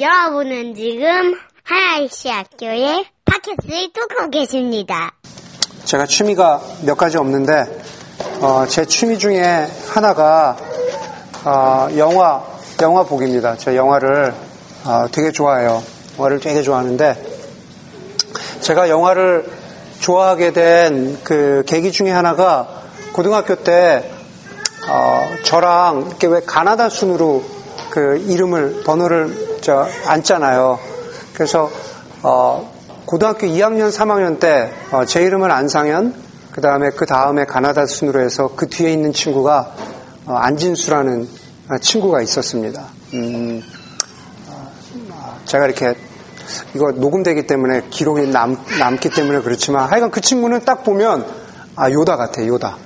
여러분은 지금 하나이시 학교의 팟캐스트를 뚫고 계십니다. 제가 취미가 몇 가지 없는데 어, 제 취미 중에 하나가 어, 영화 영화 보기입니다. 저 영화를 어, 되게 좋아해요. 영화를 되게 좋아하는데 제가 영화를 좋아하게 된 그 계기 중에 하나가 고등학교 때 어, 저랑 이렇게 왜 가나다 순으로 그 이름을 번호를 저 앉잖아요. 그래서 어, 고등학교 2학년, 3학년 때 제 이름은 안상현, 그 다음에 그 다음에 가나다 순으로 해서 그 뒤에 있는 친구가 어, 안진수라는 친구가 있었습니다. 음, 어, 제가 이렇게 이거 녹음되기 때문에 기록이 남, 남기 때문에 그렇지만 하여간 그 친구는 딱 보면 아 요다 같아 요다.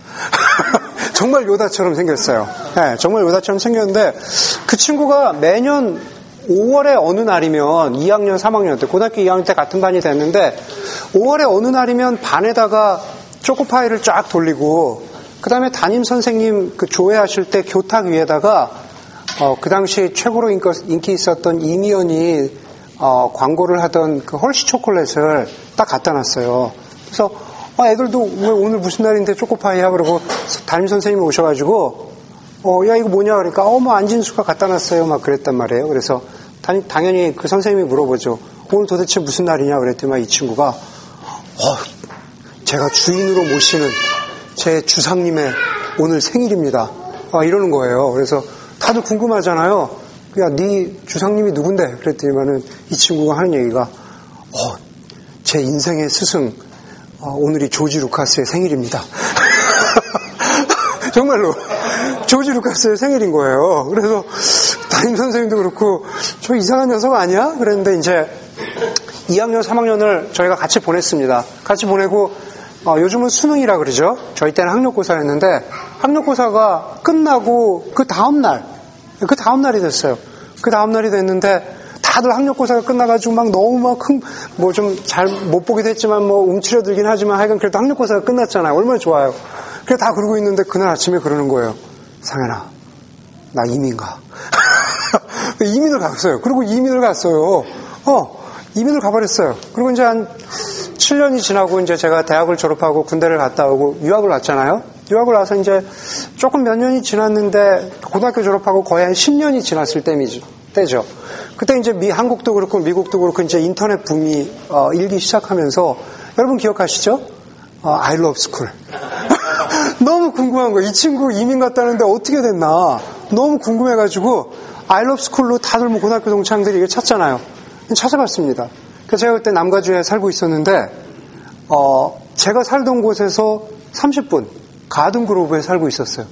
정말 요다처럼 생겼어요. 네, 정말 요다처럼 생겼는데 그 친구가 매년 5월에 어느 날이면 2학년, 3학년 때 고등학교 2학년 때 같은 반이 됐는데 5월에 어느 날이면 반에다가 초코파이를 쫙 돌리고 그 다음에 담임 선생님 그 조회하실 때 교탁 위에다가 어, 그 당시 최고로 인기 있었던 이미연이 어, 광고를 하던 그 헐시 초콜릿을 딱 갖다 놨어요. 그래서 아, 애들도 왜 오늘 무슨 날인데 초코파이야? 그러고 담임 선생님이 오셔가지고 어, 야, 이거 뭐냐? 그러니까, 어, 뭐, 안진수가 갖다 놨어요. 막 그랬단 말이에요. 그래서, 당, 당연히 그 선생님이 물어보죠. 오늘 도대체 무슨 날이냐? 그랬더니 이 친구가, 어, 제가 주인으로 모시는 제 주상님의 오늘 생일입니다. 아, 이러는 거예요. 그래서 다들 궁금하잖아요. 야, 네 주상님이 누군데? 그랬더니만은 이 친구가 하는 얘기가, 어, 제 인생의 스승, 어, 오늘이 조지 루카스의 생일입니다. 정말로. 조지 루카스의 생일인 거예요. 그래서 담임 선생님도 그렇고 저 이상한 녀석 아니야? 그랬는데 이제 2학년, 3학년을 저희가 같이 보냈습니다. 같이 보내고 어, 요즘은 수능이라 그러죠. 저희 때는 학력고사였는데 학력고사가 끝나고 그 다음 날, 그 다음 날이 됐어요. 그 다음 날이 됐는데 다들 학력고사가 끝나가지고 막 너무 막뭐 좀 잘 못 보기도 했지만 뭐 움츠려들긴 하지만 하여간 그래도 학력고사가 끝났잖아요. 얼마나 좋아요. 그래 다 그러고 있는데 그날 아침에 그러는 거예요. 상현아, 나 이민 가. 이민을 갔어요. 그리고 이민을 갔어요. 어, 이민을 가버렸어요. 그리고 이제 한 7년이 지나고 이제 제가 대학을 졸업하고 군대를 갔다 오고 유학을 왔잖아요. 유학을 와서 이제 조금 몇 년이 지났는데 고등학교 졸업하고 거의 한 10년이 지났을. 때죠. 그때 이제 미, 한국도 그렇고 미국도 그렇고 이제 인터넷 붐이 어, 일기 시작하면서 여러분 기억하시죠? 어, I love school. 너무 궁금한 거예요. 이 친구 이민 갔다는데 어떻게 됐나. 너무 궁금해가지고 아이럽스쿨로 다들 뭐 고등학교 동창들이 이걸 찾잖아요. 찾아봤습니다. 그래서 제가 그때 남가주에 살고 있었는데 어, 제가 살던 곳에서 30분 가든그로브에 살고 있었어요.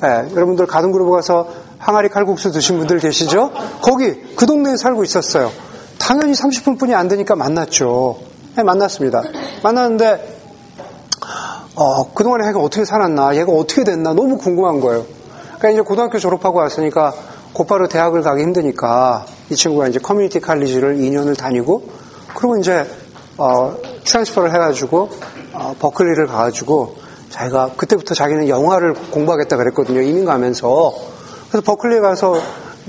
네, 여러분들 가든그로브 가서 항아리 칼국수 드신 분들 계시죠? 거기 그 동네에 살고 있었어요. 당연히 30분뿐이 안 되니까 만났죠. 네, 만났습니다. 만났는데 어, 그동안에 얘가 어떻게 살았나, 얘가 어떻게 됐나 너무 궁금한 거예요. 그러니까 이제 고등학교 졸업하고 왔으니까 곧바로 대학을 가기 힘드니까 이 친구가 이제 커뮤니티 칼리지를 2년을 다니고 그리고 이제 어, transfer를 해가지고 어, 버클리를 가가지고 자기가 그때부터 자기는 영화를 공부하겠다 그랬거든요. 이민 가면서 그래서 버클리에 가서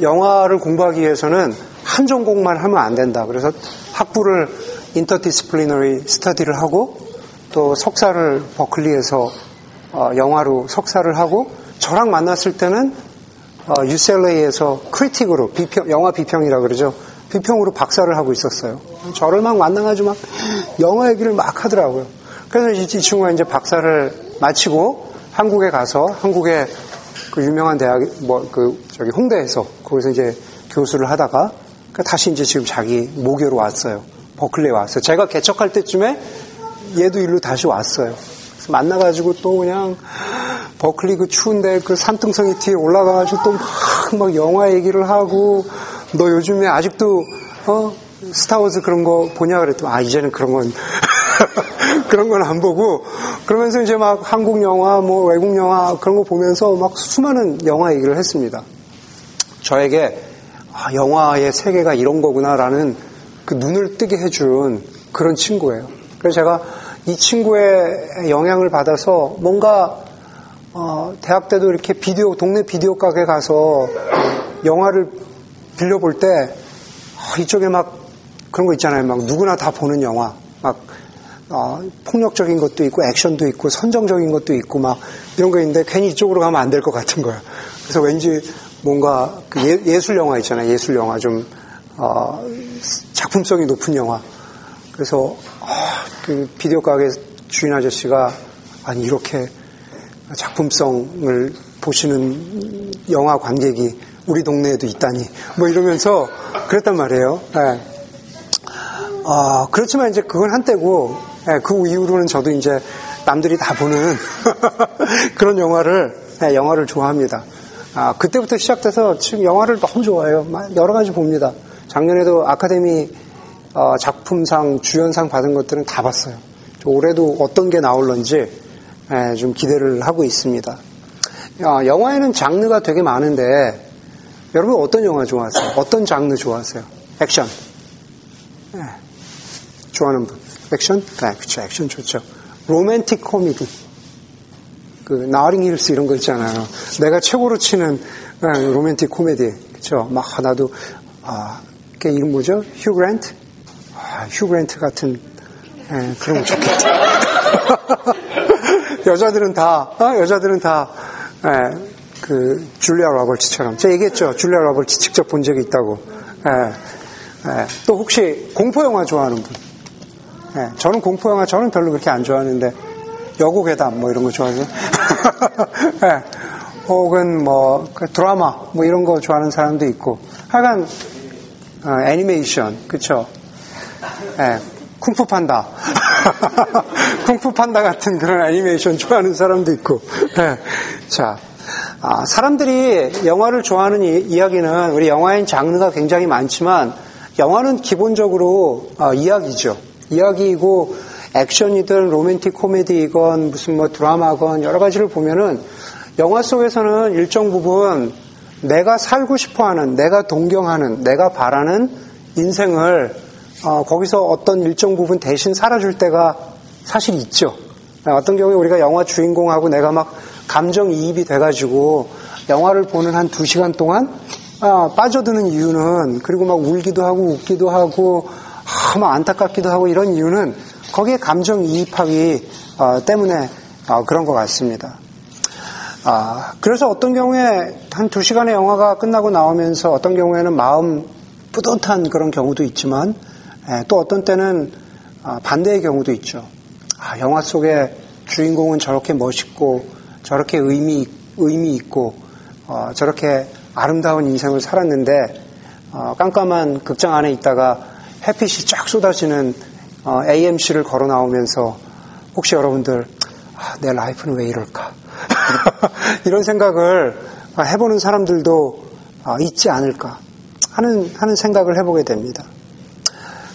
영화를 공부하기 위해서는 한 전공만 하면 안 된다. 그래서 학부를 interdisciplinary study를 하고 또 석사를 버클리에서 어, 영화로 석사를 하고 저랑 만났을 때는 어, UCLA에서 critic으로 비평, 영화 비평이라 그러죠. 비평으로 박사를 하고 있었어요. 저를 막 만나가지고 막 영화 얘기를 막 하더라고요. 그래서 이, 이 친구가 이제 박사를 마치고 한국에 가서 한국의 그 유명한 대학, 뭐, 그, 저기 홍대에서 거기서 이제 교수를 하다가 그 다시 이제 지금 자기 모교로 왔어요. 버클리에 왔어요. 제가 개척할 때쯤에 얘도 일로 다시 왔어요. 만나가지고 또 그냥 버클리 그 추운데 그 산등성이 뒤에 올라가가지고 또막 영화 얘기를 하고 너 요즘에 아직도 어 스타워즈 그런 거 보냐 그랬더니 아 이제는 그런 건 그런 건 안 보고 그러면서 이제 막 한국 영화 뭐 외국 영화 그런 거 보면서 막 수많은 영화 얘기를 했습니다. 저에게 아, 영화의 세계가 이런 거구나라는 그 눈을 뜨게 해준 그런 친구예요. 그래서 제가 이 친구의 영향을 받아서 뭔가 어, 대학 때도 이렇게 비디오 동네 비디오 가게 가서 영화를 빌려 볼 때 어, 이쪽에 막 그런 거 있잖아요. 막 누구나 다 보는 영화. 막 어, 폭력적인 것도 있고 액션도 있고 선정적인 것도 있고 막 이런 거 있는데 괜히 이쪽으로 가면 안 될 것 같은 거야. 그래서 왠지 뭔가 그 예, 술 영화 있잖아요. 예술 영화 좀 어, 작품성이 높은 영화. 그래서 어, 그 비디오 가게 주인 아저씨가 아니 이렇게 작품성을 보시는 영화 관객이 우리 동네에도 있다니 뭐 이러면서 그랬단 말이에요. 네. 아, 그렇지만 이제 그건 한때고 네, 그 이후로는 저도 이제 남들이 다 보는 그런 영화를 네, 영화를 좋아합니다. 아, 그때부터 시작돼서 지금 영화를 너무 좋아해요. 여러 가지 봅니다. 작년에도 아카데미 어, 작품상 주연상 받은 것들은 다 봤어요. 올해도 어떤 게 나올런지 예, 좀 기대를 하고 있습니다. 아, 영화에는 장르가 되게 많은데 여러분 어떤 영화 좋아하세요? 어떤 장르 좋아하세요? 액션. 네. 좋아하는 분. 액션? 네, 그쵸. 액션 좋죠. 로맨틱 코미디. 그, 나링 힐스 이런 거 있잖아요. 내가 최고로 치는 네, 로맨틱 코미디. 그쵸. 막, 나도, 아, 그 이름 뭐죠? 휴 그랜트? 아, 휴 그랜트 같은, 네, 그런 거 좋겠다. 여자들은 다, 어? 여자들은 다, 네, 그 줄리아 로버츠처럼 제가 얘기했죠. 줄리아 로버츠 직접 본 적이 있다고. 예, 예. 또 혹시 공포 영화 좋아하는 분? 예, 저는 공포 영화 저는 별로 그렇게 안 좋아하는데 여고 괴담 뭐 이런 거 좋아해서 예, 혹은 뭐그 드라마 뭐 이런 거 좋아하는 사람도 있고 하여간 어, 애니메이션 그쵸? 예, 쿵푸 판다 쿵푸 판다 같은 그런 애니메이션 좋아하는 사람도 있고 예, 자 아, 사람들이 영화를 좋아하는 이, 야기는 우리 영화인 장르가 굉장히 많지만 영화는 기본적으로 아, 이야기죠. 이야기이고 액션이든 로맨틱 코미디이건 무슨 뭐 드라마건 여러 가지를 보면은 영화 속에서는 일정 부분 내가 살고 싶어 하는, 내가 동경하는, 내가 바라는 인생을 어, 거기서 어떤 일정 부분 대신 살아줄 때가 사실 있죠. 어떤 경우에 우리가 영화 주인공하고 내가 막 감정이입이 돼가지고 영화를 보는 한 두 시간 동안 아, 빠져드는 이유는 그리고 막 울기도 하고 웃기도 하고 아, 막 안타깝기도 하고 이런 이유는 거기에 감정이입하기 어, 때문에 어, 그런 것 같습니다. 아, 그래서 어떤 경우에 한 두 시간의 영화가 끝나고 나오면서 어떤 경우에는 마음 뿌듯한 그런 경우도 있지만 에, 또 어떤 때는 아, 반대의 경우도 있죠. 아, 영화 속에 주인공은 저렇게 멋있고 저렇게 의미, 의미 있고, 어, 저렇게 아름다운 인생을 살았는데, 어, 깜깜한 극장 안에 있다가 햇빛이 쫙 쏟아지는 어, AMC를 걸어 나오면서 혹시 여러분들, 아, 내 라이프는 왜 이럴까? 이런 생각을 해보는 사람들도 어, 있지 않을까 하는, 하는 생각을 해보게 됩니다.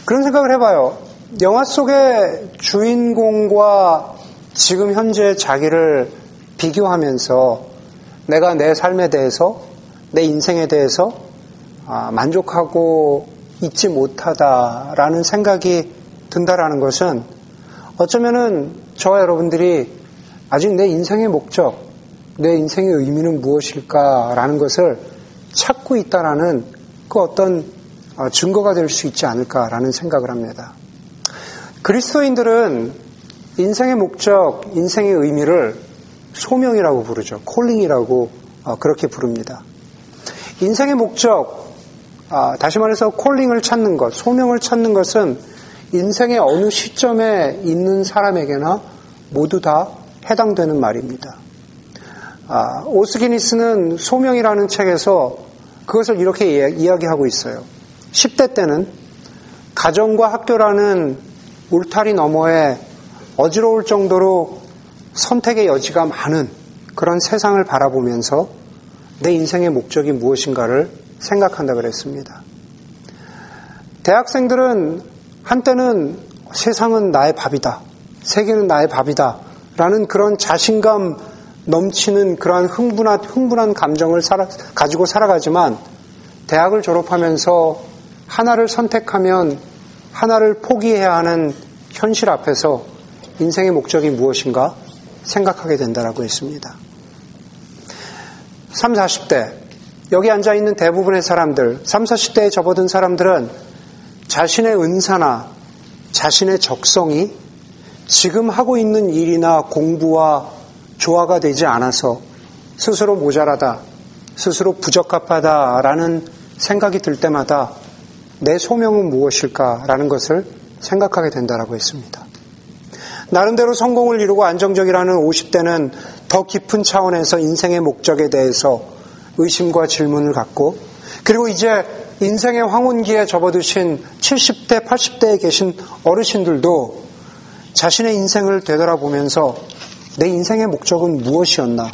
그런 생각을 해봐요. 영화 속의 주인공과 지금 현재 자기를 비교하면서 내가 내 삶에 대해서 내 인생에 대해서 아, 만족하고 있지 못하다라는 생각이 든다라는 것은 어쩌면은 저와 여러분들이 아직 내 인생의 목적, 내 인생의 의미는 무엇일까라는 것을 찾고 있다라는 그 어떤 어, 증거가 될 수 있지 않을까라는 생각을 합니다. 그리스도인들은 인생의 목적, 인생의 의미를 소명이라고 부르죠. 콜링이라고 어, 그렇게 부릅니다. 인생의 목적, 아, 다시 말해서 콜링을 찾는 것, 소명을 찾는 것은 인생의 어느 시점에 있는 사람에게나 모두 다 해당되는 말입니다. 아, 오스기니스는 소명이라는 책에서 그것을 이렇게 이야기하고 있어요. 10대 때는 가정과 학교라는 울타리 너머에 어지러울 정도로 선택의 여지가 많은 그런 세상을 바라보면서 내 인생의 목적이 무엇인가를 생각한다 그랬습니다. 대학생들은 한때는 세상은 나의 밥이다. 세계는 나의 밥이다. 라는 그런 자신감 넘치는 그러한 흥분한, 흥분한 감정을 살아, 가지고 살아가지만 대학을 졸업하면서 하나를 선택하면 하나를 포기해야 하는 현실 앞에서 인생의 목적이 무엇인가 생각하게 된다라고 했습니다. 3, 40대 여기 앉아 있는 대부분의 사람들, 3, 40대에 접어든 사람들은 자신의 은사나 자신의 적성이 지금 하고 있는 일이나 공부와 조화가 되지 않아서 스스로 모자라다, 스스로 부적합하다라는 생각이 들 때마다 내 소명은 무엇일까라는 것을 생각하게 된다라고 했습니다. 나름대로 성공을 이루고 안정적이라는 50대는 더 깊은 차원에서 인생의 목적에 대해서 의심과 질문을 갖고 그리고 이제 인생의 황혼기에 접어드신 70대, 80대에 계신 어르신들도 자신의 인생을 되돌아보면서 내 인생의 목적은 무엇이었나?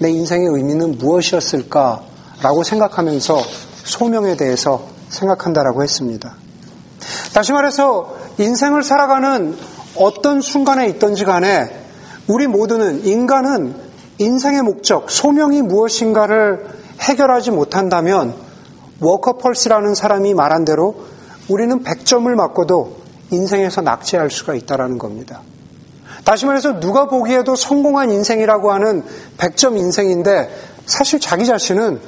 내 인생의 의미는 무엇이었을까? 라고 생각하면서 소명에 대해서 생각한다라고 했습니다. 다시 말해서 인생을 살아가는 어떤 순간에 있던지 간에 우리 모두는 인간은 인생의 목적, 소명이 무엇인가를 해결하지 못한다면 워커펄스라는 사람이 말한 대로 우리는 100점을 맞고도 인생에서 낙제할 수가 있다라는 겁니다. 다시 말해서 누가 보기에도 성공한 인생이라고 하는 100점 인생인데 사실 자기 자신은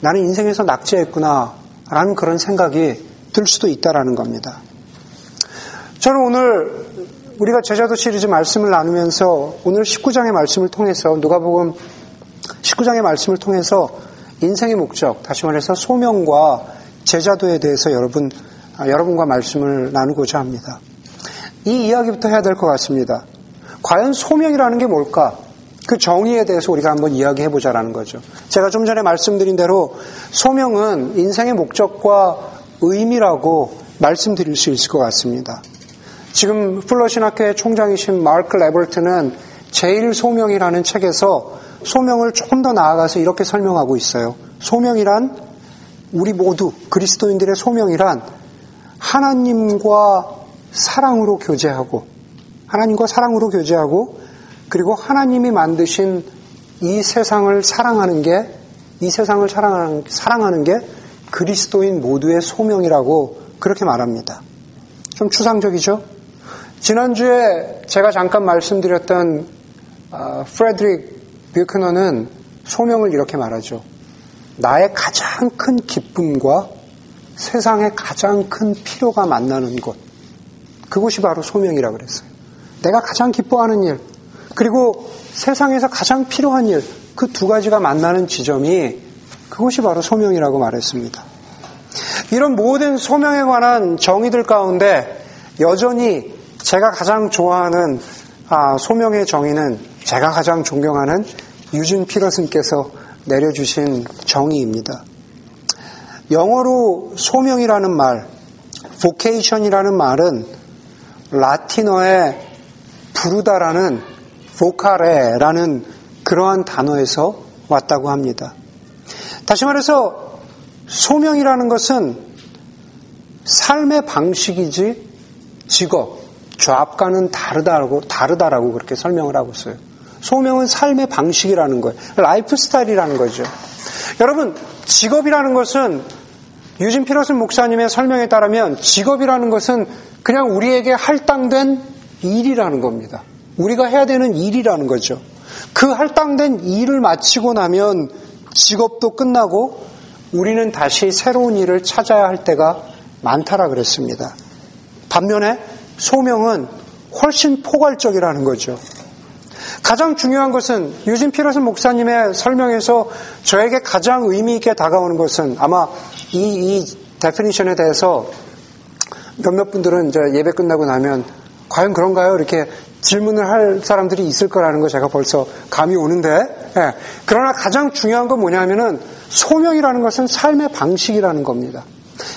나는 인생에서 낙제했구나 라는 그런 생각이 들 수도 있다라는 겁니다. 저는 오늘 우리가 제자도 시리즈 말씀을 나누면서 오늘 19장의 말씀을 통해서 누가복음 19장의 말씀을 통해서 인생의 목적, 다시 말해서 소명과 제자도에 대해서 여러분 아, 여러분과 말씀을 나누고자 합니다. 이 이야기부터 해야 될 것 같습니다. 과연 소명이라는 게 뭘까? 그 정의에 대해서 우리가 한번 이야기해 보자라는 거죠. 제가 좀 전에 말씀드린 대로 소명은 인생의 목적과 의미라고 말씀드릴 수 있을 것 같습니다. 지금 플러신학교의 총장이신 마크 레버트는 제일 소명이라는 책에서 소명을 조금 더 나아가서 이렇게 설명하고 있어요. 소명이란 우리 모두 그리스도인들의 소명이란 하나님과 사랑으로 교제하고 하나님과 사랑으로 교제하고 그리고 하나님이 만드신 이 세상을 사랑하는 게 이 세상을 사랑하는, 사랑하는 게 그리스도인 모두의 소명이라고 그렇게 말합니다. 좀 추상적이죠? 지난주에 제가 잠깐 말씀드렸던 어, 프레드릭 뷰크너는 소명을 이렇게 말하죠. 나의 가장 큰 기쁨과 세상의 가장 큰 필요가 만나는 곳. 그곳이 바로 소명이라 고 그랬어요. 내가 가장 기뻐하는 일, 그리고 세상에서 가장 필요한 일, 그 두 가지가 만나는 지점이 그것이 바로 소명이라고 말했습니다. 이런 모든 소명에 관한 정의들 가운데 여전히 제가 가장 좋아하는 아, 소명의 정의는 제가 가장 존경하는 유진 피러슨께서 내려주신 정의입니다. 영어로 소명이라는 말, vocation이라는 말은 라틴어의 부르다라는 vocare라는 그러한 단어에서 왔다고 합니다. 다시 말해서 소명이라는 것은 삶의 방식이지 직업, job과는 다르다고, 다르다라고 그렇게 설명을 하고 있어요. 소명은 삶의 방식이라는 거예요. lifestyle이라는 거죠. 여러분, 직업이라는 것은 유진 피터슨 목사님의 설명에 따르면 직업이라는 것은 그냥 우리에게 할당된 일이라는 겁니다. 우리가 해야 되는 일이라는 거죠. 그 할당된 일을 마치고 나면 직업도 끝나고 우리는 다시 새로운 일을 찾아야 할 때가 많다라 그랬습니다. 반면에 소명은 훨씬 포괄적이라는 거죠. 가장 중요한 것은 유진 피터슨 목사님의 설명에서 저에게 가장 의미 있게 다가오는 것은 아마 이, 이 definition에 대해서 몇몇 분들은 이제 예배 끝나고 나면 과연 그런가요? 이렇게 질문을 할 사람들이 있을 거라는 거 제가 벌써 감이 오는데, 예. 그러나 가장 중요한 건 뭐냐면은 소명이라는 것은 삶의 방식이라는 겁니다.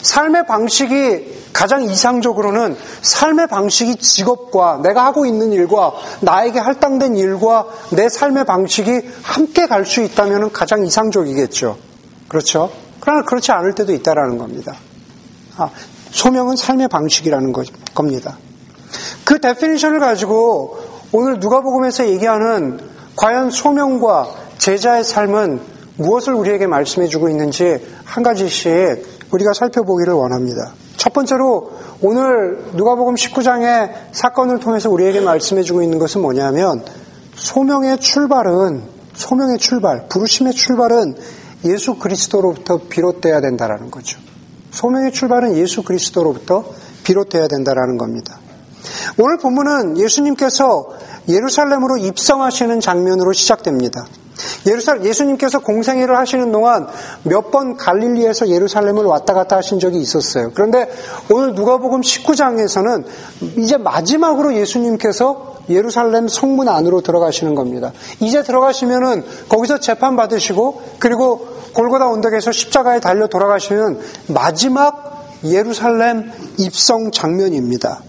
삶의 방식이 가장 이상적으로는 삶의 방식이 직업과 내가 하고 있는 일과 나에게 할당된 일과 내 삶의 방식이 함께 갈 수 있다면 가장 이상적이겠죠. 그렇죠? 그러나 그렇지 않을 때도 있다라는 겁니다. 아, 소명은 삶의 방식이라는 거, 겁니다. 그 definition을 가지고 오늘 누가복음에서 얘기하는 과연 소명과 제자의 삶은 무엇을 우리에게 말씀해 주고 있는지 한 가지씩 우리가 살펴보기를 원합니다. 첫 번째로 오늘 누가복음 19장의 사건을 통해서 우리에게 말씀해 주고 있는 것은 뭐냐면 소명의 출발은 소명의 출발, 부르심의 출발은 예수 그리스도로부터 비롯돼야 된다라는 거죠. 소명의 출발은 예수 그리스도로부터 비롯돼야 된다라는 겁니다. 오늘 본문은 예수님께서 예루살렘으로 입성하시는 장면으로 시작됩니다. 예루살 예수님께서 공생애를 하시는 동안 몇 번 갈릴리에서 예루살렘을 왔다 갔다 하신 적이 있었어요. 그런데 오늘 누가복음 19장에서는 이제 마지막으로 예수님께서 예루살렘 성문 안으로 들어가시는 겁니다. 이제 들어가시면은 거기서 재판 받으시고 그리고 골고다 언덕에서 십자가에 달려 돌아가시는 마지막 예루살렘 입성 장면입니다.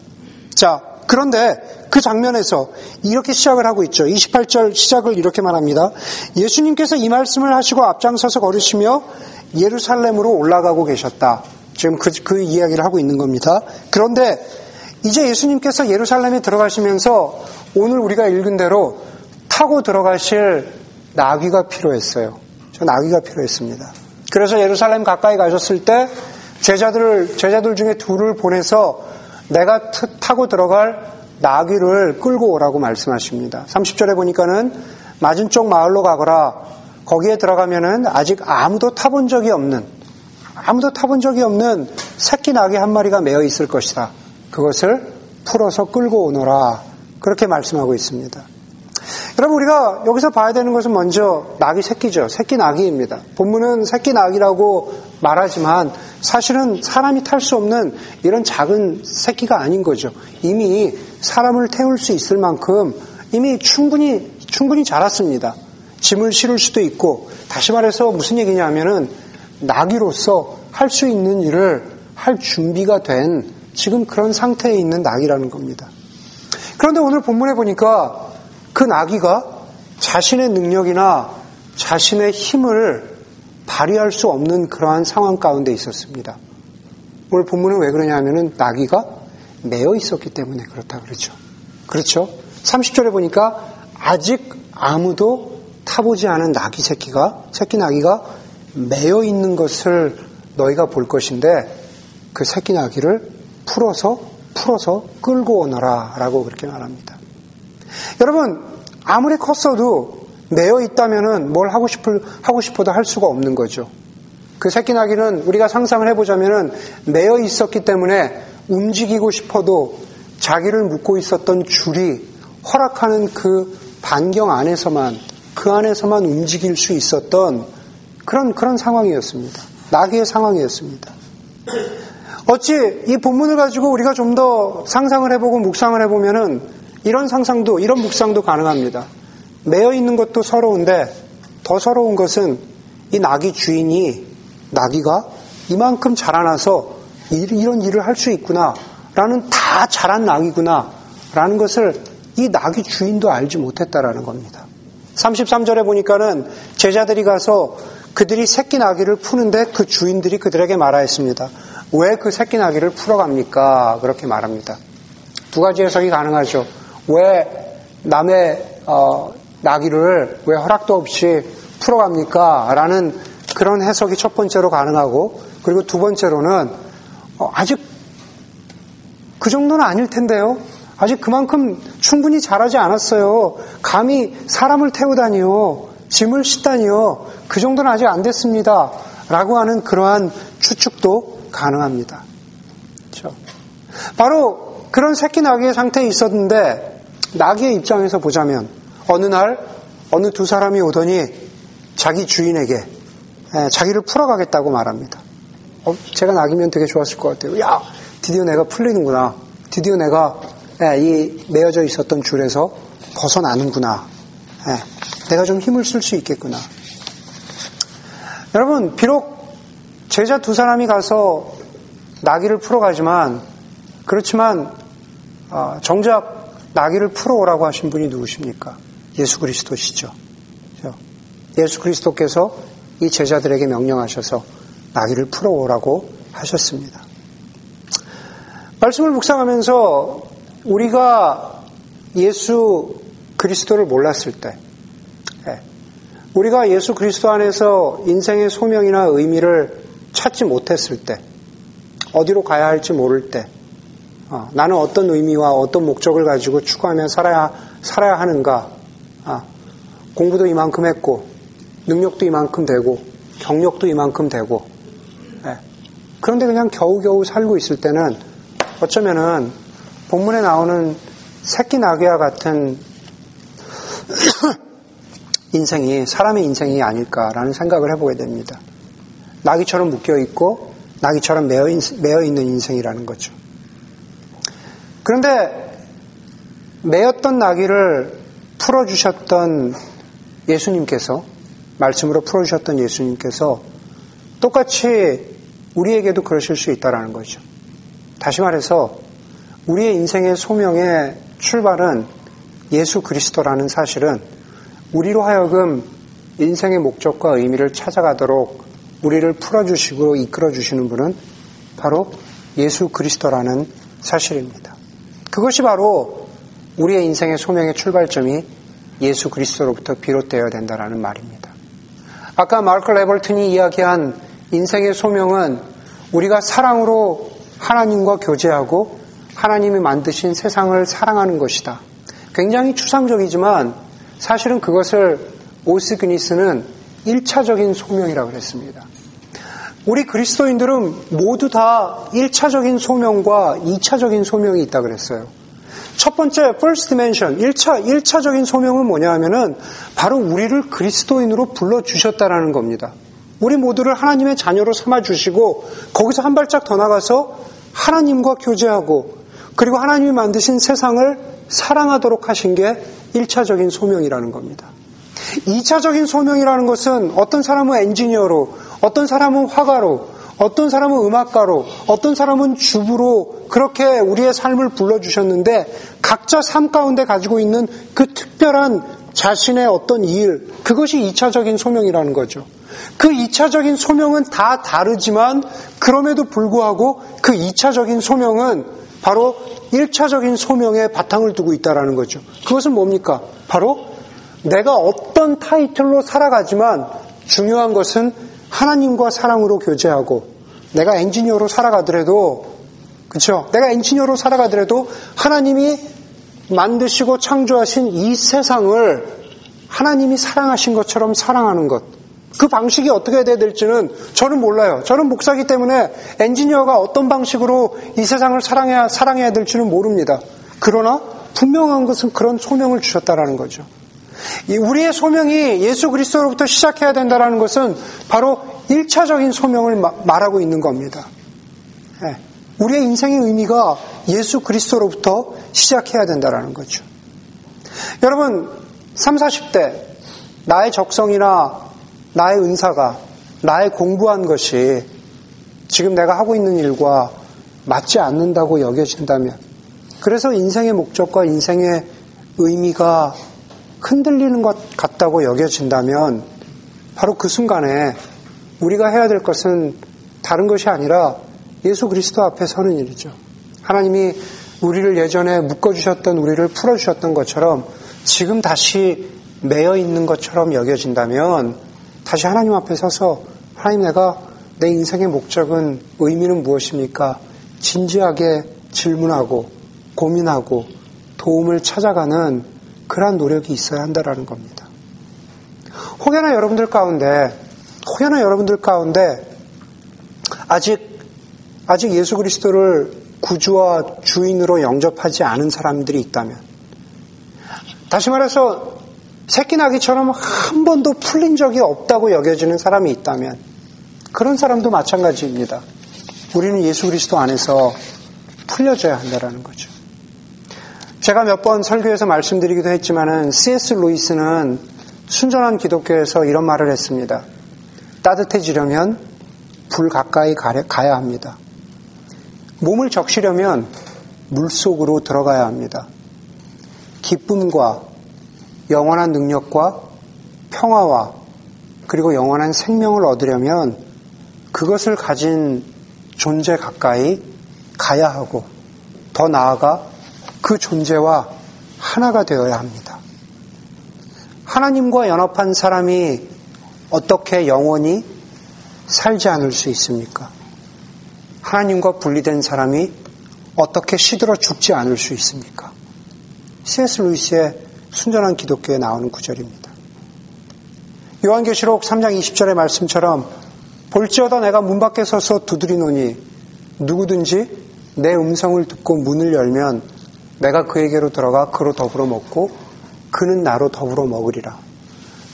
자, 그런데 그 장면에서 이렇게 시작을 하고 있죠. 28절 시작을 이렇게 말합니다. 예수님께서 이 말씀을 하시고 앞장서서 걸으시며 예루살렘으로 올라가고 계셨다. 지금 그, 그 이야기를 하고 있는 겁니다. 그런데 이제 예수님께서 예루살렘에 들어가시면서 오늘 우리가 읽은 대로 타고 들어가실 나귀가 필요했어요. 저 나귀가 필요했습니다. 그래서 예루살렘 가까이 가셨을 때 제자들을 제자들 중에 둘을 보내서 내가 타고 들어갈 나귀를 끌고 오라고 말씀하십니다. 30절에 보니까는 맞은 쪽 마을로 가거라. 거기에 들어가면은 아직 아무도 타본 적이 없는 아무도 타본 적이 없는 새끼 나귀 한 마리가 매어 있을 것이다. 그것을 풀어서 끌고 오너라. 그렇게 말씀하고 있습니다. 여러분 우리가 여기서 봐야 되는 것은 먼저 낙이 새끼죠. 새끼 낙이입니다. 본문은 새끼 낙이라고 말하지만 사실은 사람이 탈 수 없는 이런 작은 새끼가 아닌 거죠. 이미 사람을 태울 수 있을 만큼 이미 충분히 충분히 자랐습니다. 짐을 실을 수도 있고 다시 말해서 무슨 얘기냐면은 낙이로서 할 수 있는 일을 할 준비가 된 지금 그런 상태에 있는 낙이라는 겁니다. 그런데 오늘 본문에 보니까 그 나귀가 자신의 능력이나 자신의 힘을 발휘할 수 없는 그러한 상황 가운데 있었습니다. 오늘 본문은 왜 그러냐 하면은 나귀가 매어 있었기 때문에 그렇다 그러죠. 그렇죠? 30절에 보니까 아직 아무도 타보지 않은 나귀 새끼가, 새끼 나귀가 매어 있는 것을 너희가 볼 것인데 그 새끼 나귀를 풀어서, 풀어서 끌고 오너라 라고 그렇게 말합니다. 여러분, 아무리 컸어도 매어 있다면은 뭘 하고 싶을, 하고 싶어도 할 수가 없는 거죠. 그 새끼 나귀는 우리가 상상을 해보자면은 매어 있었기 때문에 움직이고 싶어도 자기를 묶고 있었던 줄이 허락하는 그 반경 안에서만 그 안에서만 움직일 수 있었던 그런 그런 상황이었습니다. 나귀의 상황이었습니다. 어찌 이 본문을 가지고 우리가 좀 더 상상을 해보고 묵상을 해보면은 이런 상상도 이런 묵상도 가능합니다. 매여 있는 것도 서러운데 더 서러운 것은 이 나귀 주인이 나귀가 이만큼 자라나서 이런 일을 할 수 있구나 라는 다 자란 나귀구나 라는 것을 이 나귀 주인도 알지 못했다라는 겁니다. 33절에 보니까는 제자들이 가서 그들이 새끼 나귀를 푸는데 그 주인들이 그들에게 말하였습니다. 왜 그 새끼 나귀를 풀어갑니까? 그렇게 말합니다. 두 가지 해석이 가능하죠. 왜 남의 어, 나귀를 왜 허락도 없이 풀어갑니까? 라는 그런 해석이 첫 번째로 가능하고 그리고 두 번째로는 어, 아직 그 정도는 아닐 텐데요. 아직 그만큼 충분히 잘하지 않았어요. 감히 사람을 태우다니요. 짐을 싣다니요. 그 정도는 아직 안 됐습니다. 라고 하는 그러한 추측도 가능합니다. 그렇죠? 바로 그런 새끼 나귀의 상태에 있었는데 나귀의 입장에서 보자면 어느 날 어느 두 사람이 오더니 자기 주인에게 자기를 풀어가겠다고 말합니다. 어, 제가 나귀면 되게 좋았을 것 같아요. 야, 드디어 내가 풀리는구나. 드디어 내가 이 매어져 있었던 줄에서 벗어나는구나. 내가 좀 힘을 쓸 수 있겠구나. 여러분, 비록 제자 두 사람이 가서 나귀를 풀어가지만, 그렇지만, 어, 정작 나귀를 풀어오라고 하신 분이 누구십니까? 예수 그리스도시죠. 예수 그리스도께서 이 제자들에게 명령하셔서 나귀를 풀어오라고 하셨습니다. 말씀을 묵상하면서 우리가 예수 그리스도를 몰랐을 때, 예, 우리가 예수 그리스도 안에서 인생의 소명이나 의미를 찾지 못했을 때, 어디로 가야 할지 모를 때, 어, 나는 어떤 의미와 어떤 목적을 가지고 추구하며 살아야, 살아야 하는가, 아, 공부도 이만큼 했고, 능력도 이만큼 되고, 경력도 이만큼 되고, 예. 그런데 그냥 겨우겨우 살고 있을 때는 어쩌면은 본문에 나오는 새끼 나귀와 같은 인생이 사람의 인생이 아닐까라는 생각을 해보게 됩니다. 나귀처럼 묶여 있고 나귀처럼 매어, 있는 인생이라는 거죠. 그런데 매었던 나귀를 풀어주셨던 예수님께서 말씀으로 풀어주셨던 예수님께서 똑같이 우리에게도 그러실 수 있다라는 거죠. 다시 말해서 우리의 인생의 소명의 출발은 예수 그리스도라는 사실은 우리로 하여금 인생의 목적과 의미를 찾아가도록 우리를 풀어주시고 이끌어주시는 분은 바로 예수 그리스도라는 사실입니다. 그것이 바로 우리의 인생의 소명의 출발점이 예수 그리스도로부터 비롯되어야 된다는 말입니다. 아까 마크 레벌튼이 이야기한 인생의 소명은 우리가 사랑으로 하나님과 교제하고 하나님이 만드신 세상을 사랑하는 것이다. 굉장히 추상적이지만 사실은 그것을 오스 그니스는 1차적인 소명이라고 그랬습니다. 우리 그리스도인들은 모두 다 1차적인 소명과 2차적인 소명이 있다 그랬어요. 첫 번째, first dimension, 1차, 1차적인 소명은 뭐냐 하면은 바로 우리를 그리스도인으로 불러 주셨다라는 겁니다. 우리 모두를 하나님의 자녀로 삼아 주시고 거기서 한 발짝 더 나가서 하나님과 교제하고 그리고 하나님이 만드신 세상을 사랑하도록 하신 게 1차적인 소명이라는 겁니다. 2차적인 소명이라는 것은 어떤 사람은 엔지니어로, 어떤 사람은 화가로, 어떤 사람은 음악가로, 어떤 사람은 주부로 그렇게 우리의 삶을 불러주셨는데 각자 삶 가운데 가지고 있는 그 특별한 자신의 어떤 일, 그것이 2차적인 소명이라는 거죠. 그 2차적인 소명은 다 다르지만 그럼에도 불구하고 그 2차적인 소명은 바로 1차적인 소명에 바탕을 두고 있다라는 거죠. 그것은 뭡니까? 바로 내가 어떤 타이틀로 살아가지만 중요한 것은 하나님과 사랑으로 교제하고 내가 엔지니어로 살아가더라도 그렇죠? 내가 엔지니어로 살아가더라도 하나님이 만드시고 창조하신 이 세상을 하나님이 사랑하신 것처럼 사랑하는 것. 그 방식이 어떻게 돼야 될지는 저는 몰라요. 저는 목사기 때문에 엔지니어가 어떤 방식으로 이 세상을 사랑해야, 사랑해야 될지는 모릅니다. 그러나 분명한 것은 그런 소명을 주셨다라는 거죠. 우리의 소명이 예수 그리스도로부터 시작해야 된다는 것은 바로 1차적인 소명을 말하고 있는 겁니다. 예. 우리의 인생의 의미가 예수 그리스도로부터 시작해야 된다는 거죠. 여러분, 3, 40대 나의 적성이나 나의 은사가 나의 공부한 것이 지금 내가 하고 있는 일과 맞지 않는다고 여겨진다면 그래서 인생의 목적과 인생의 의미가 흔들리는 것 같다고 여겨진다면 바로 그 순간에 우리가 해야 될 것은 다른 것이 아니라 예수 그리스도 앞에 서는 일이죠. 하나님이 우리를 예전에 묶어주셨던 우리를 풀어주셨던 것처럼 지금 다시 매여 있는 것처럼 여겨진다면 다시 하나님 앞에 서서 하나님 내가 내 인생의 목적은 의미는 무엇입니까? 진지하게 질문하고 고민하고 도움을 찾아가는 그러한 노력이 있어야 한다라는 겁니다. 혹여나 여러분들 가운데 혹여나 여러분들 가운데 아직 아직 예수 그리스도를 구주와 주인으로 영접하지 않은 사람들이 있다면 다시 말해서 새끼 나기처럼 한 번도 풀린 적이 없다고 여겨지는 사람이 있다면 그런 사람도 마찬가지입니다. 우리는 예수 그리스도 안에서 풀려져야 한다는 거죠. 제가 몇 번 설교에서 말씀드리기도 했지만은 C.S. 루이스는 순전한 기독교에서 이런 말을 했습니다. 따뜻해지려면 불 가까이 가야 합니다. 몸을 적시려면 물 속으로 들어가야 합니다. 기쁨과 영원한 능력과 평화와 그리고 영원한 생명을 얻으려면 그것을 가진 존재 가까이 가야 하고 더 나아가 그 존재와 하나가 되어야 합니다. 하나님과 연합한 사람이 어떻게 영원히 살지 않을 수 있습니까? 하나님과 분리된 사람이 어떻게 시들어 죽지 않을 수 있습니까? C.S. 루이스의 순전한 기독교에 나오는 구절입니다. 요한계시록 3장 20절의 말씀처럼 볼지어다 내가 문 밖에 서서 두드리노니 누구든지 내 음성을 듣고 문을 열면 내가 그에게로 들어가 그로 더불어 먹고 그는 나로 더불어 먹으리라.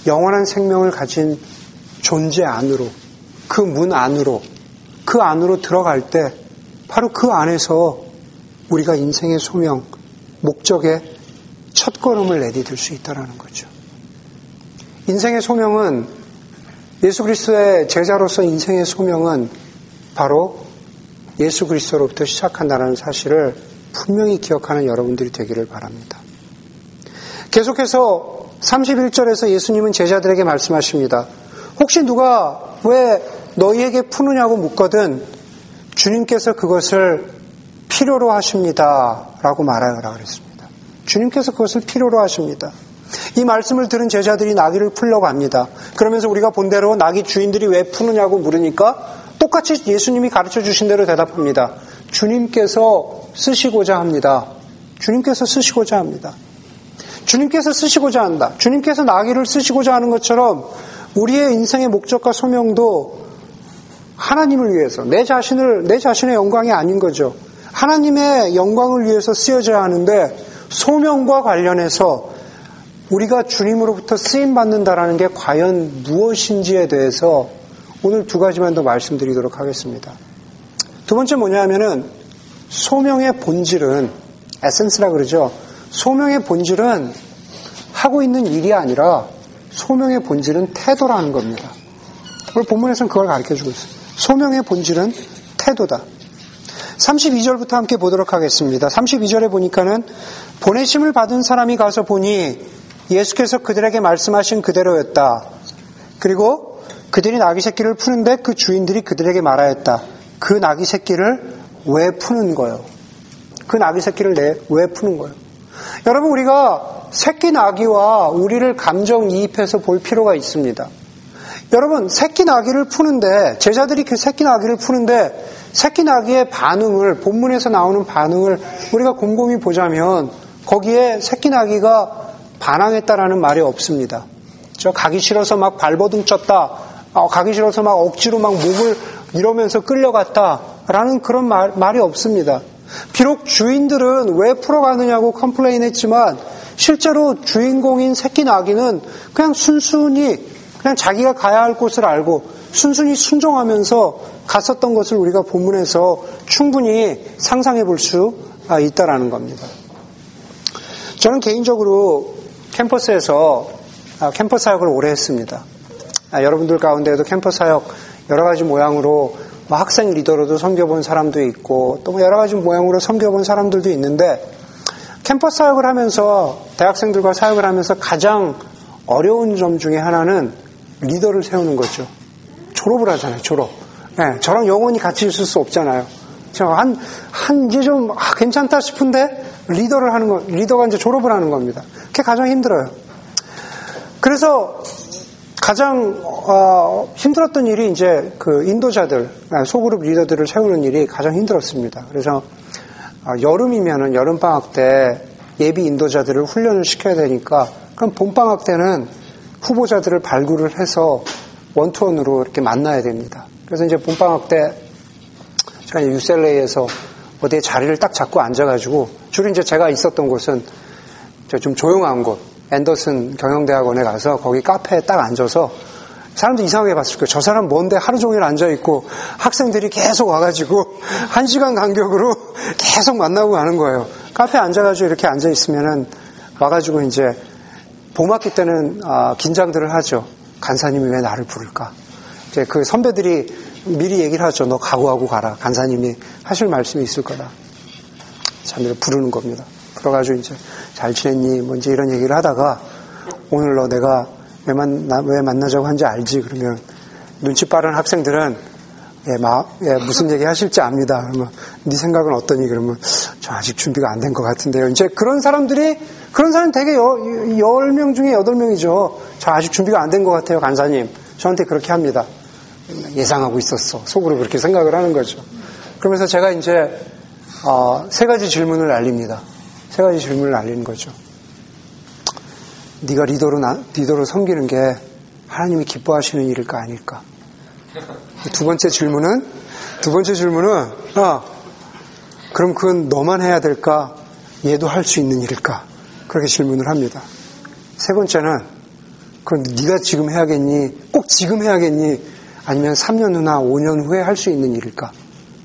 영원한 생명을 가진 존재 안으로 그 문 안으로 그 안으로 들어갈 때 바로 그 안에서 우리가 인생의 소명, 목적의 첫 걸음을 내디딜 수 있다는 거죠. 인생의 소명은 예수 그리스도의 제자로서 인생의 소명은 바로 예수 그리스도로부터 시작한다는 사실을 분명히 기억하는 여러분들이 되기를 바랍니다. 계속해서 31절에서 예수님은 제자들에게 말씀하십니다. 혹시 누가 왜 너희에게 푸느냐고 묻거든 주님께서 그것을 필요로 하십니다. 라고 말하라 그랬습니다. 주님께서 그것을 필요로 하십니다. 이 말씀을 들은 제자들이 나귀를 풀려고 합니다. 그러면서 우리가 본 대로 나귀 주인들이 왜 푸느냐고 물으니까 똑같이 예수님이 가르쳐 주신 대로 대답합니다. 주님께서 쓰시고자 합니다. 주님께서 쓰시고자 합니다. 주님께서 쓰시고자 한다. 주님께서 나귀를 쓰시고자 하는 것처럼 우리의 인생의 목적과 소명도 하나님을 위해서 내 자신을 내 자신의 영광이 아닌 거죠. 하나님의 영광을 위해서 쓰여져야 하는데 소명과 관련해서 우리가 주님으로부터 쓰임 받는다라는 게 과연 무엇인지에 대해서 오늘 두 가지만 더 말씀드리도록 하겠습니다. 두 번째 뭐냐면은 소명의 본질은 에센스라 그러죠. 소명의 본질은 하고 있는 일이 아니라 소명의 본질은 태도라는 겁니다. 오늘 본문에서는 그걸 가르쳐 주고 있어요. 소명의 본질은 태도다. 32절부터 함께 보도록 하겠습니다. 32절에 보니까는 보내심을 받은 사람이 가서 보니 예수께서 그들에게 말씀하신 그대로였다. 그리고 그들이 나귀 새끼를 푸는데 그 주인들이 그들에게 말하였다. 그 나귀 새끼를 왜 푸는 거요? 그 나귀 새끼를 내, 왜 푸는 거요? 여러분, 우리가 새끼 나귀와 우리를 감정이입해서 볼 필요가 있습니다. 여러분, 새끼 나귀를 푸는데, 제자들이 그 새끼 나귀를 푸는데, 새끼 나귀의 반응을, 본문에서 나오는 반응을 우리가 곰곰이 보자면, 거기에 새끼 나귀가 반항했다라는 말이 없습니다. 저 가기 싫어서 막 발버둥 쳤다. 어, 가기 싫어서 막 억지로 막 목을 이러면서 끌려갔다라는 그런 말, 말이 없습니다. 비록 주인들은 왜 풀어가느냐고 complain 했지만 실제로 주인공인 새끼 나귀는 그냥 순순히 그냥 자기가 가야 할 곳을 알고 순순히 순종하면서 갔었던 것을 우리가 본문에서 충분히 상상해 볼 수 있다라는 겁니다. 저는 개인적으로 캠퍼스에서 아, 캠퍼스 사역을 오래 했습니다. 아, 여러분들 가운데에도 캠퍼스 사역 여러 가지 모양으로 뭐 학생 리더로도 섬겨본 사람도 있고 또뭐 여러 가지 모양으로 섬겨본 사람들도 있는데 캠퍼스 사역을 하면서 대학생들과 사역을 하면서 가장 어려운 점 중에 하나는 리더를 세우는 거죠. 졸업을 하잖아요, 졸업. 네, 저랑 영원히 같이 있을 수 없잖아요. 한, 한, 이제 좀, 아, 괜찮다 싶은데, 리더를 하는 거, 리더가 이제 졸업을 하는 겁니다. 그게 가장 힘들어요. 그래서 가장 어, 힘들었던 일이 이제 그 인도자들 아, 소그룹 리더들을 세우는 일이 가장 힘들었습니다. 그래서 어, 여름이면은 여름 방학 때 예비 인도자들을 훈련을 시켜야 되니까 그럼 봄 방학 때는 후보자들을 발굴을 해서 원투원으로 이렇게 만나야 됩니다. 그래서 이제 봄 방학 때 제가 유셀레이에서 어디에 자리를 딱 잡고 앉아가지고 주로 이제 제가 있었던 곳은 좀 조용한 곳, 앤더슨 경영대학원에 가서 거기 카페에 딱 앉아서 사람들 이상하게 봤을 거예요. 저 사람 뭔데 하루 종일 앉아있고 학생들이 계속 와가지고 한 시간 간격으로 계속 만나고 가는 거예요. 카페에 앉아가지고 이렇게 앉아있으면은 와가지고 이제 봄학기 때는 아, 긴장들을 하죠. 간사님이 왜 나를 부를까? 이제 그 선배들이 미리 얘기를 하죠. 너 각오하고 가라. 간사님이 하실 말씀이 있을 거다. 참 부르는 겁니다. 그래가지고 이제 잘 지냈니? 뭔지 뭐 이런 얘기를 하다가 오늘 너 내가 왜, 만나, 왜 만나자고 한지 알지? 그러면 눈치 빠른 학생들은 예, 마, 예, 무슨 얘기 하실지 압니다. 그러면 네 생각은 어떠니? 그러면 저 아직 준비가 안 된 것 같은데요. 이제 그런 사람들이 그런 사람 되게 열 명 중에 여덟 명이죠. 저 아직 준비가 안 된 것 같아요, 간사님. 저한테 그렇게 합니다. 예상하고 있었어. 속으로 그렇게 생각을 하는 거죠. 그러면서 제가 이제 어, 세 가지 질문을 날립니다. 세 가지 질문을 날리는 거죠. 네가 리더로 나, 리더로 섬기는 게 하나님이 기뻐하시는 일일까 아닐까? 두 번째 질문은 두 번째 질문은 아 그럼 그건 너만 해야 될까? 얘도 할 수 있는 일일까? 그렇게 질문을 합니다. 세 번째는 그럼 네가 지금 해야겠니? 꼭 지금 해야겠니? 아니면 3년 후나 5년 후에 할 수 있는 일일까?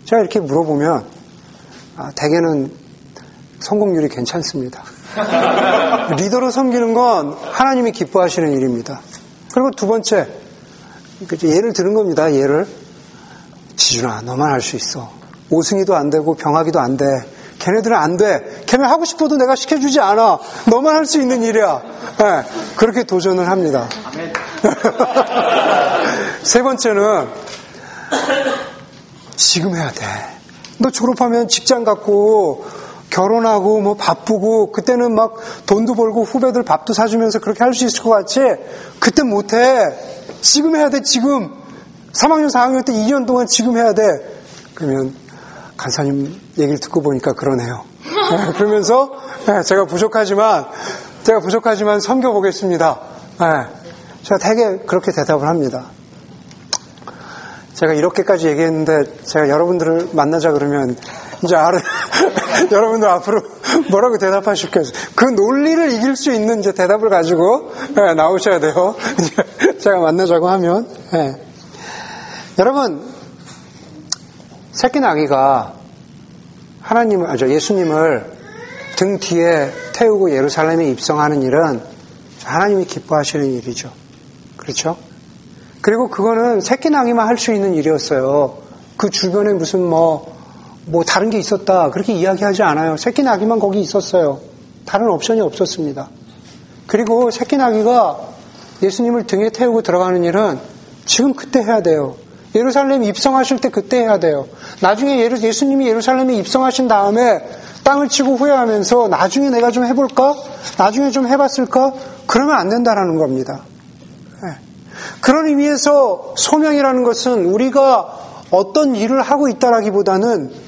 제가 이렇게 물어보면 아, 대개는 성공률이 괜찮습니다. 리더로 섬기는 건 하나님이 기뻐하시는 일입니다. 그리고 두 번째, 예를 드는 겁니다. 예를. 지준아, 너만 할 수 있어. 오승이도 안 되고 병하기도 안 돼. 걔네들은 안 돼. 걔네 하고 싶어도 내가 시켜주지 않아. 너만 할 수 있는 일이야. 네, 그렇게 도전을 합니다. 세 번째는 지금 해야 돼. 너 졸업하면 직장 갖고 결혼하고 뭐 바쁘고 그때는 막 돈도 벌고 후배들 밥도 사주면서 그렇게 할 수 있을 것 같지? 그때 못해. 지금 해야 돼, 지금. 3학년, 4학년 때 2년 동안 지금 해야 돼. 그러면 간사님 얘기를 듣고 보니까 그러네요. 네, 그러면서 네, 제가 부족하지만 제가 부족하지만 섬겨 보겠습니다. 네, 제가 되게 그렇게 대답을 합니다. 제가 이렇게까지 얘기했는데 제가 여러분들을 만나자 그러면 이제 알아, 여러분들 앞으로 뭐라고 대답하실겠어요? 그 논리를 이길 수 있는 이제 대답을 가지고 네, 나오셔야 돼요. 제가 만나자고 하면. 네. 여러분, 새끼 나귀가 하나님을, 아저 예수님을 등 뒤에 태우고 예루살렘에 입성하는 일은 하나님이 기뻐하시는 일이죠. 그렇죠? 그리고 그거는 새끼 나귀만 할 수 있는 일이었어요. 그 주변에 무슨 뭐, 뭐 다른 게 있었다. 그렇게 이야기하지 않아요. 새끼 나귀만 거기 있었어요. 다른 옵션이 없었습니다. 그리고 새끼 나귀가 예수님을 등에 태우고 들어가는 일은 지금 그때 해야 돼요. 예루살렘 입성하실 때 그때 해야 돼요. 나중에 예수님이 예루살렘에 입성하신 다음에 땅을 치고 후회하면서 나중에 내가 좀 해볼까? 나중에 좀 해봤을까? 그러면 안 된다라는 겁니다. 네. 그런 의미에서 소명이라는 것은 우리가 어떤 일을 하고 있다라기보다는 어,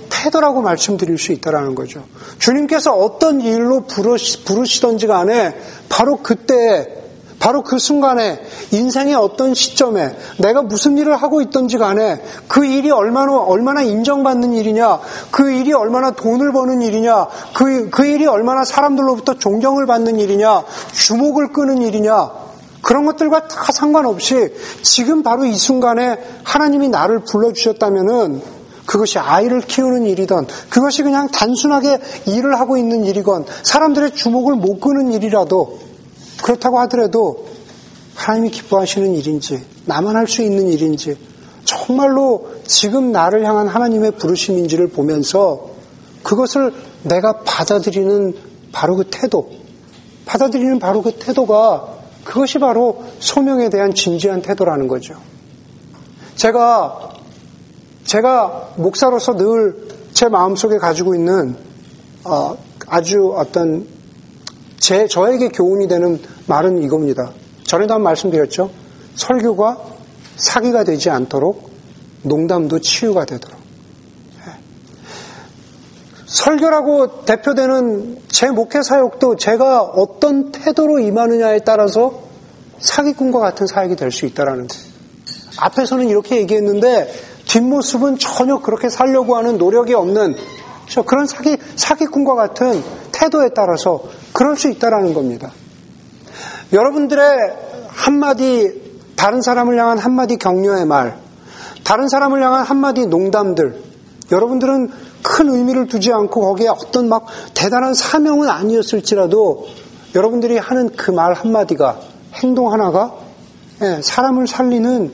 태도라고 말씀드릴 수 있다라는 거죠. 주님께서 어떤 일로 부르시던지 간에 바로 그때 바로 그 순간에 인생의 어떤 시점에 내가 무슨 일을 하고 있던지 간에 그 일이 얼마나, 얼마나 인정받는 일이냐, 그 일이 얼마나 돈을 버는 일이냐, 그, 그 일이 얼마나 사람들로부터 존경을 받는 일이냐, 주목을 끄는 일이냐, 그런 것들과 다 상관없이 지금 바로 이 순간에 하나님이 나를 불러주셨다면은 그것이 아이를 키우는 일이든 그것이 그냥 단순하게 일을 하고 있는 일이건 사람들의 주목을 못 끄는 일이라도 그렇다고 하더라도 하나님이 기뻐하시는 일인지, 나만 할 수 있는 일인지, 정말로 지금 나를 향한 하나님의 부르심인지를 보면서 그것을 내가 받아들이는 바로 그 태도, 받아들이는 바로 그 태도가 그것이 바로 소명에 대한 진지한 태도라는 거죠. 제가, 제가 목사로서 늘 제 마음속에 가지고 있는 어, 아주 어떤 제, 저에게 교훈이 되는 말은 이겁니다. 전에도 한 말씀드렸죠. 설교가 사기가 되지 않도록 농담도 치유가 되도록. 예. 설교라고 대표되는 제 목회 사역도 제가 어떤 태도로 임하느냐에 따라서 사기꾼과 같은 사역이 될 수 있다라는. 앞에서는 이렇게 얘기했는데 뒷모습은 전혀 그렇게 살려고 하는 노력이 없는 그런 사기 사기꾼과 같은 태도에 따라서 그럴 수 있다라는 겁니다. 여러분들의 한마디 다른 사람을 향한 한마디 격려의 말, 다른 사람을 향한 한마디 농담들, 여러분들은 큰 의미를 두지 않고 거기에 어떤 막 대단한 사명은 아니었을지라도 여러분들이 하는 그 말 한마디가 행동 하나가 예, 사람을 살리는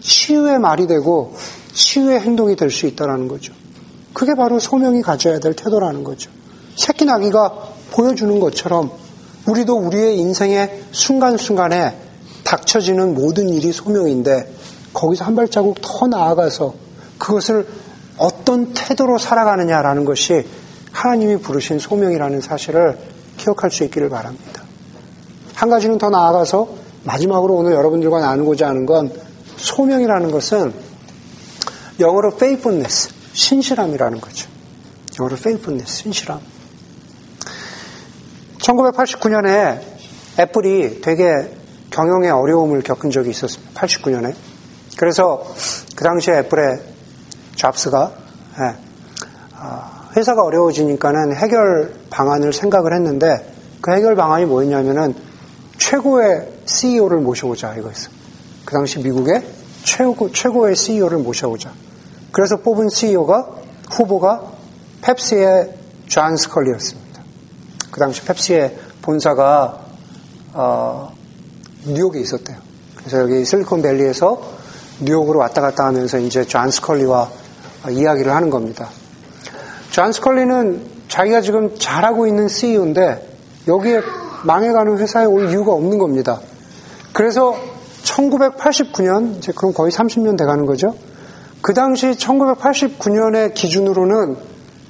치유의 말이 되고 치유의 행동이 될 수 있다는 거죠. 그게 바로 소명이 가져야 될 태도라는 거죠. 새끼 나기가 보여주는 것처럼 우리도 우리의 인생의 순간순간에 닥쳐지는 모든 일이 소명인데 거기서 한 발자국 더 나아가서 그것을 어떤 태도로 살아가느냐라는 것이 하나님이 부르신 소명이라는 사실을 기억할 수 있기를 바랍니다. 한 가지는 더 나아가서 마지막으로 오늘 여러분들과 나누고자 하는 건 소명이라는 것은 영어로 faithfulness, 신실함이라는 거죠. 영어로 faithfulness, 신실함. 1989년에 애플이 되게 경영의 어려움을 겪은 적이 있었습니다. 89년에. 그래서 그 당시에 애플의 잡스가 예, 아, 회사가 어려워지니까는 해결 방안을 생각을 했는데 그 해결 방안이 뭐였냐면은 최고의 CEO를 모셔오자 이거였어요. 그 당시 미국의 최고, 최고의 CEO를 모셔오자. 그래서 뽑은 CEO가 후보가 펩시의 존 스컬리였습니다. 그 당시 펩시의 본사가 어, 뉴욕에 있었대요. 그래서 여기 실리콘밸리에서 뉴욕으로 왔다 갔다 하면서 이제 존 스컬리와 이야기를 하는 겁니다. 존 스컬리는 자기가 지금 잘하고 있는 CEO인데 여기에 망해가는 회사에 올 이유가 없는 겁니다. 그래서 1989년, 이제 그럼 거의 30년 돼 가는 거죠. 그 당시 1989년의 기준으로는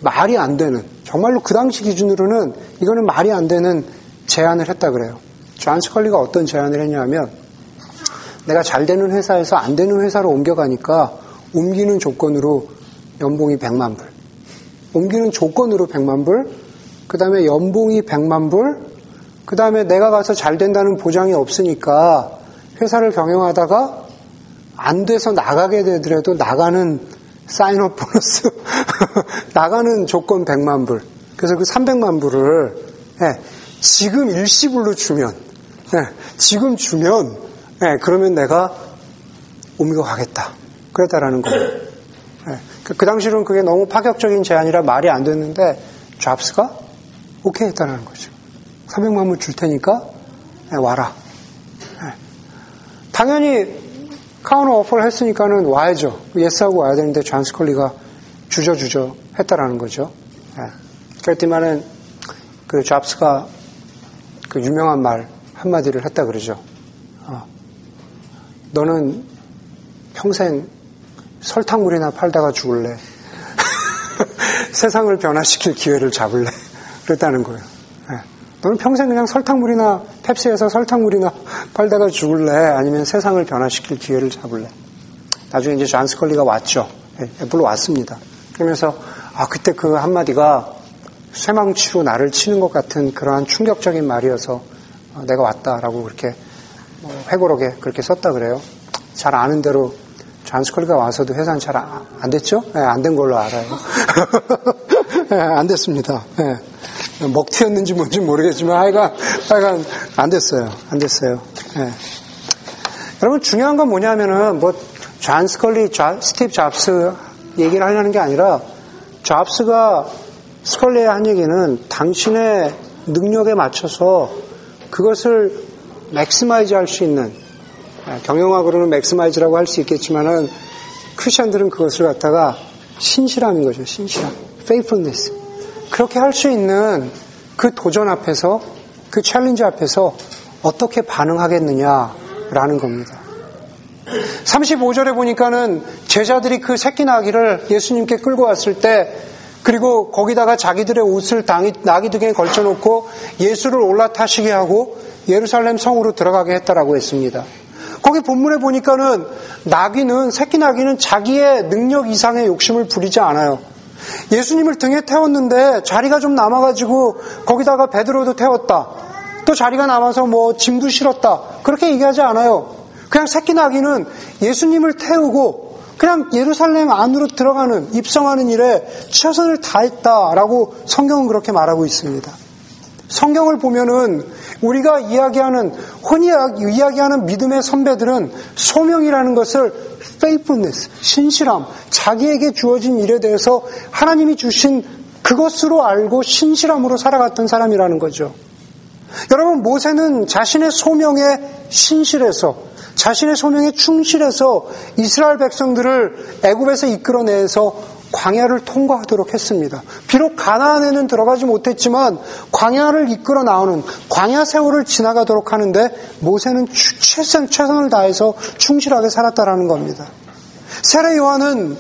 말이 안 되는, 정말로 그 당시 기준으로는 이거는 말이 안 되는 제안을 했다 그래요. 존 스컬리가 어떤 제안을 했냐면, 내가 잘 되는 회사에서 안 되는 회사로 옮겨가니까 옮기는 조건으로 연봉이 100만 불. 옮기는 조건으로 100만 불, 그 다음에 연봉이 100만 불, 그 다음에 내가 가서 잘 된다는 보장이 없으니까 회사를 경영하다가 안 돼서 나가게 되더라도 나가는 사인업 보너스, 나가는 조건 100만 불. 그래서 그 300만 불을 네, 지금 일시불로 주면, 네, 지금 주면, 네, 그러면 내가 옮겨가겠다. 그랬다라는 거예요. 그, 그 당시로는 그게 너무 파격적인 제안이라 말이 안 됐는데 잡스가 오케이 했다는 거죠. 300만 불 줄 테니까 네, 와라. 네. 당연히 counter offer를 했으니까는 와야죠. 예스하고 와야 되는데 존 스컬리가 주저주저 했다라는 거죠. 네. 그랬더니만은 그 잡스가 그 유명한 말 한마디를 했다 그러죠. 어, 너는 평생 설탕물이나 팔다가 죽을래. 세상을 변화시킬 기회를 잡을래. 그랬다는 거예요. 네. 너는 평생 그냥 설탕물이나 펩시에서 설탕물이나 팔다가 죽을래? 아니면 세상을 변화시킬 기회를 잡을래? 나중에 이제 존 스컬리가 왔죠. 네, 애플로 왔습니다. 그러면서 아 그때 그 한마디가 쇠망치로 나를 치는 것 같은 그러한 충격적인 말이어서 어, 내가 왔다라고 그렇게 뭐 회고록에 그렇게 썼다 그래요. 잘 아는 대로 존 스컬리가 와서도 회사는 잘 안 됐죠? 네, 안된 걸로 알아요. 네, 안 됐습니다. 네. 먹튀였는지 뭔지 모르겠지만 하여간, 하여간 안 됐어요. 안 됐어요. 네. 여러분 중요한 건 뭐냐면은 뭐 존 스컬리, 스티브 잡스 얘기를 하려는 게 아니라 잡스가 스컬리에 한 얘기는 당신의 능력에 맞춰서 그것을 maximize 할 수 있는 경영학으로는 maximize라고 할 수 있겠지만은 크리스천들은 그것을 갖다가 신실함인 거죠. 신실함. faithfulness. 그렇게 할 수 있는 그 도전 앞에서 그 challenge 앞에서 어떻게 반응하겠느냐라는 겁니다. 35절에 보니까는 제자들이 그 새끼 나귀를 예수님께 끌고 왔을 때 그리고 거기다가 자기들의 옷을 나귀 등에 걸쳐놓고 예수를 올라타시게 하고 예루살렘 성으로 들어가게 했다라고 했습니다. 거기 본문에 보니까는 나귀는 새끼 나귀는 자기의 능력 이상의 욕심을 부리지 않아요. 예수님을 등에 태웠는데 자리가 좀 남아가지고 거기다가 베드로도 태웠다. 또 자리가 남아서 뭐 짐도 실었다. 그렇게 얘기하지 않아요. 그냥 새끼 나귀는 예수님을 태우고 그냥 예루살렘 안으로 들어가는 입성하는 일에 최선을 다했다라고 성경은 그렇게 말하고 있습니다. 성경을 보면은 우리가 이야기하는 흔히 이야기하는 믿음의 선배들은 소명이라는 것을 faithfulness, 신실함, 자기에게 주어진 일에 대해서 하나님이 주신 그것으로 알고 신실함으로 살아갔던 사람이라는 거죠. 여러분 모세는 자신의 소명에 신실해서 자신의 소명에 충실해서 이스라엘 백성들을 애굽에서 이끌어내서 광야를 통과하도록 했습니다. 비록 가나안에는 들어가지 못했지만 광야를 이끌어 나오는 광야 세월을 지나가도록 하는데 모세는 최선 최선을 다해서 충실하게 살았다라는 겁니다. 세례 요한은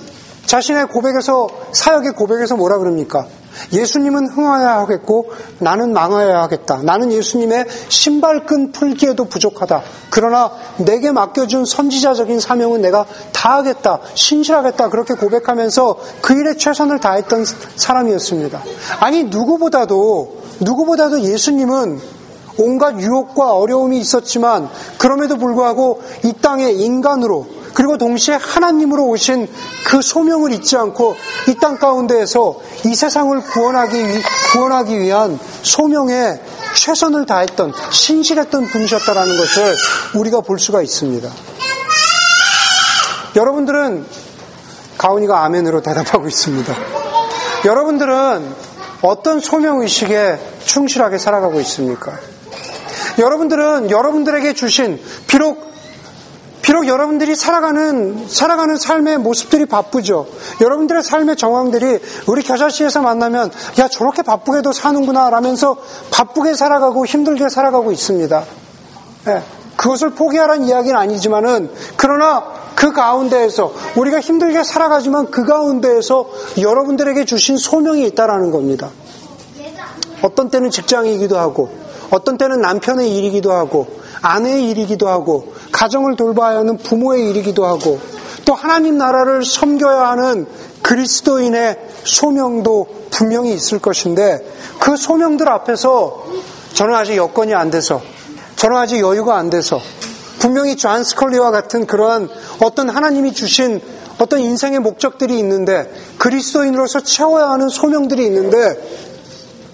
자신의 고백에서 사역의 고백에서 뭐라 그럽니까? 예수님은 흥하여야 하겠고 나는 망하여야 하겠다. 나는 예수님의 신발끈 풀기에도 부족하다. 그러나 내게 맡겨준 선지자적인 사명은 내가 다 하겠다. 신실하겠다. 그렇게 고백하면서 그 일에 최선을 다했던 사람이었습니다. 아니 누구보다도 누구보다도 예수님은 온갖 유혹과 어려움이 있었지만 그럼에도 불구하고 이 땅에 인간으로 그리고 동시에 하나님으로 오신 그 소명을 잊지 않고 이 땅 가운데에서 이 세상을 구원하기, 위, 구원하기 위한 소명에 최선을 다했던 신실했던 분이셨다라는 것을 우리가 볼 수가 있습니다. 여러분들은 가온이가 아멘으로 대답하고 있습니다. 여러분들은 어떤 소명의식에 충실하게 살아가고 있습니까? 여러분들은 여러분들에게 주신 비록 비록 여러분들이 살아가는 살아가는 삶의 모습들이 바쁘죠. 여러분들의 삶의 정황들이 우리 겨자씨에서 만나면 야 저렇게 바쁘게도 사는구나 라면서 바쁘게 살아가고 힘들게 살아가고 있습니다. 예, 그것을 포기하라는 이야기는 아니지만은 그러나 그 가운데에서 우리가 힘들게 살아가지만 그 가운데에서 여러분들에게 주신 소명이 있다라는 겁니다. 어떤 때는 직장이기도 하고 어떤 때는 남편의 일이기도 하고 아내의 일이기도 하고 가정을 돌봐야 하는 부모의 일이기도 하고 또 하나님 나라를 섬겨야 하는 그리스도인의 소명도 분명히 있을 것인데 그 소명들 앞에서 저는 아직 여건이 안 돼서 저는 아직 여유가 안 돼서 분명히 존 스컬리와 같은 그러한 어떤 하나님이 주신 어떤 인생의 목적들이 있는데 그리스도인으로서 채워야 하는 소명들이 있는데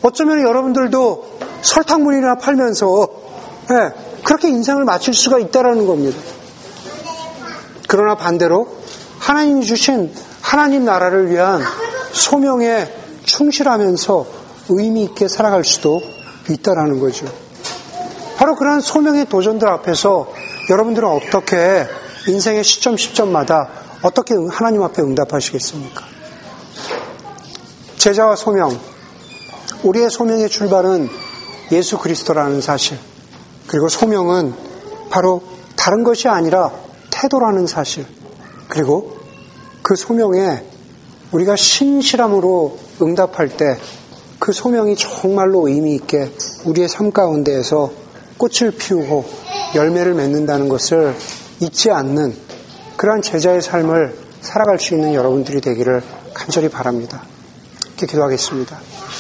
어쩌면 여러분들도 설탕물이나 팔면서 예, 그렇게 인생을 마칠 수가 있다라는 겁니다. 그러나 반대로 하나님이 주신 하나님 나라를 위한 소명에 충실하면서 의미 있게 살아갈 수도 있다라는 거죠. 바로 그러한 소명의 도전들 앞에서 여러분들은 어떻게 인생의 시점 시점마다 어떻게 하나님 앞에 응답하시겠습니까? 제자와 소명, 우리의 소명의 출발은 예수 그리스도라는 사실, 그리고 소명은 바로 다른 것이 아니라 태도라는 사실, 그리고 그 소명에 우리가 신실함으로 응답할 때 그 소명이 정말로 의미 있게 우리의 삶 가운데에서 꽃을 피우고 열매를 맺는다는 것을 잊지 않는 그러한 제자의 삶을 살아갈 수 있는 여러분들이 되기를 간절히 바랍니다. 이렇게 기도하겠습니다.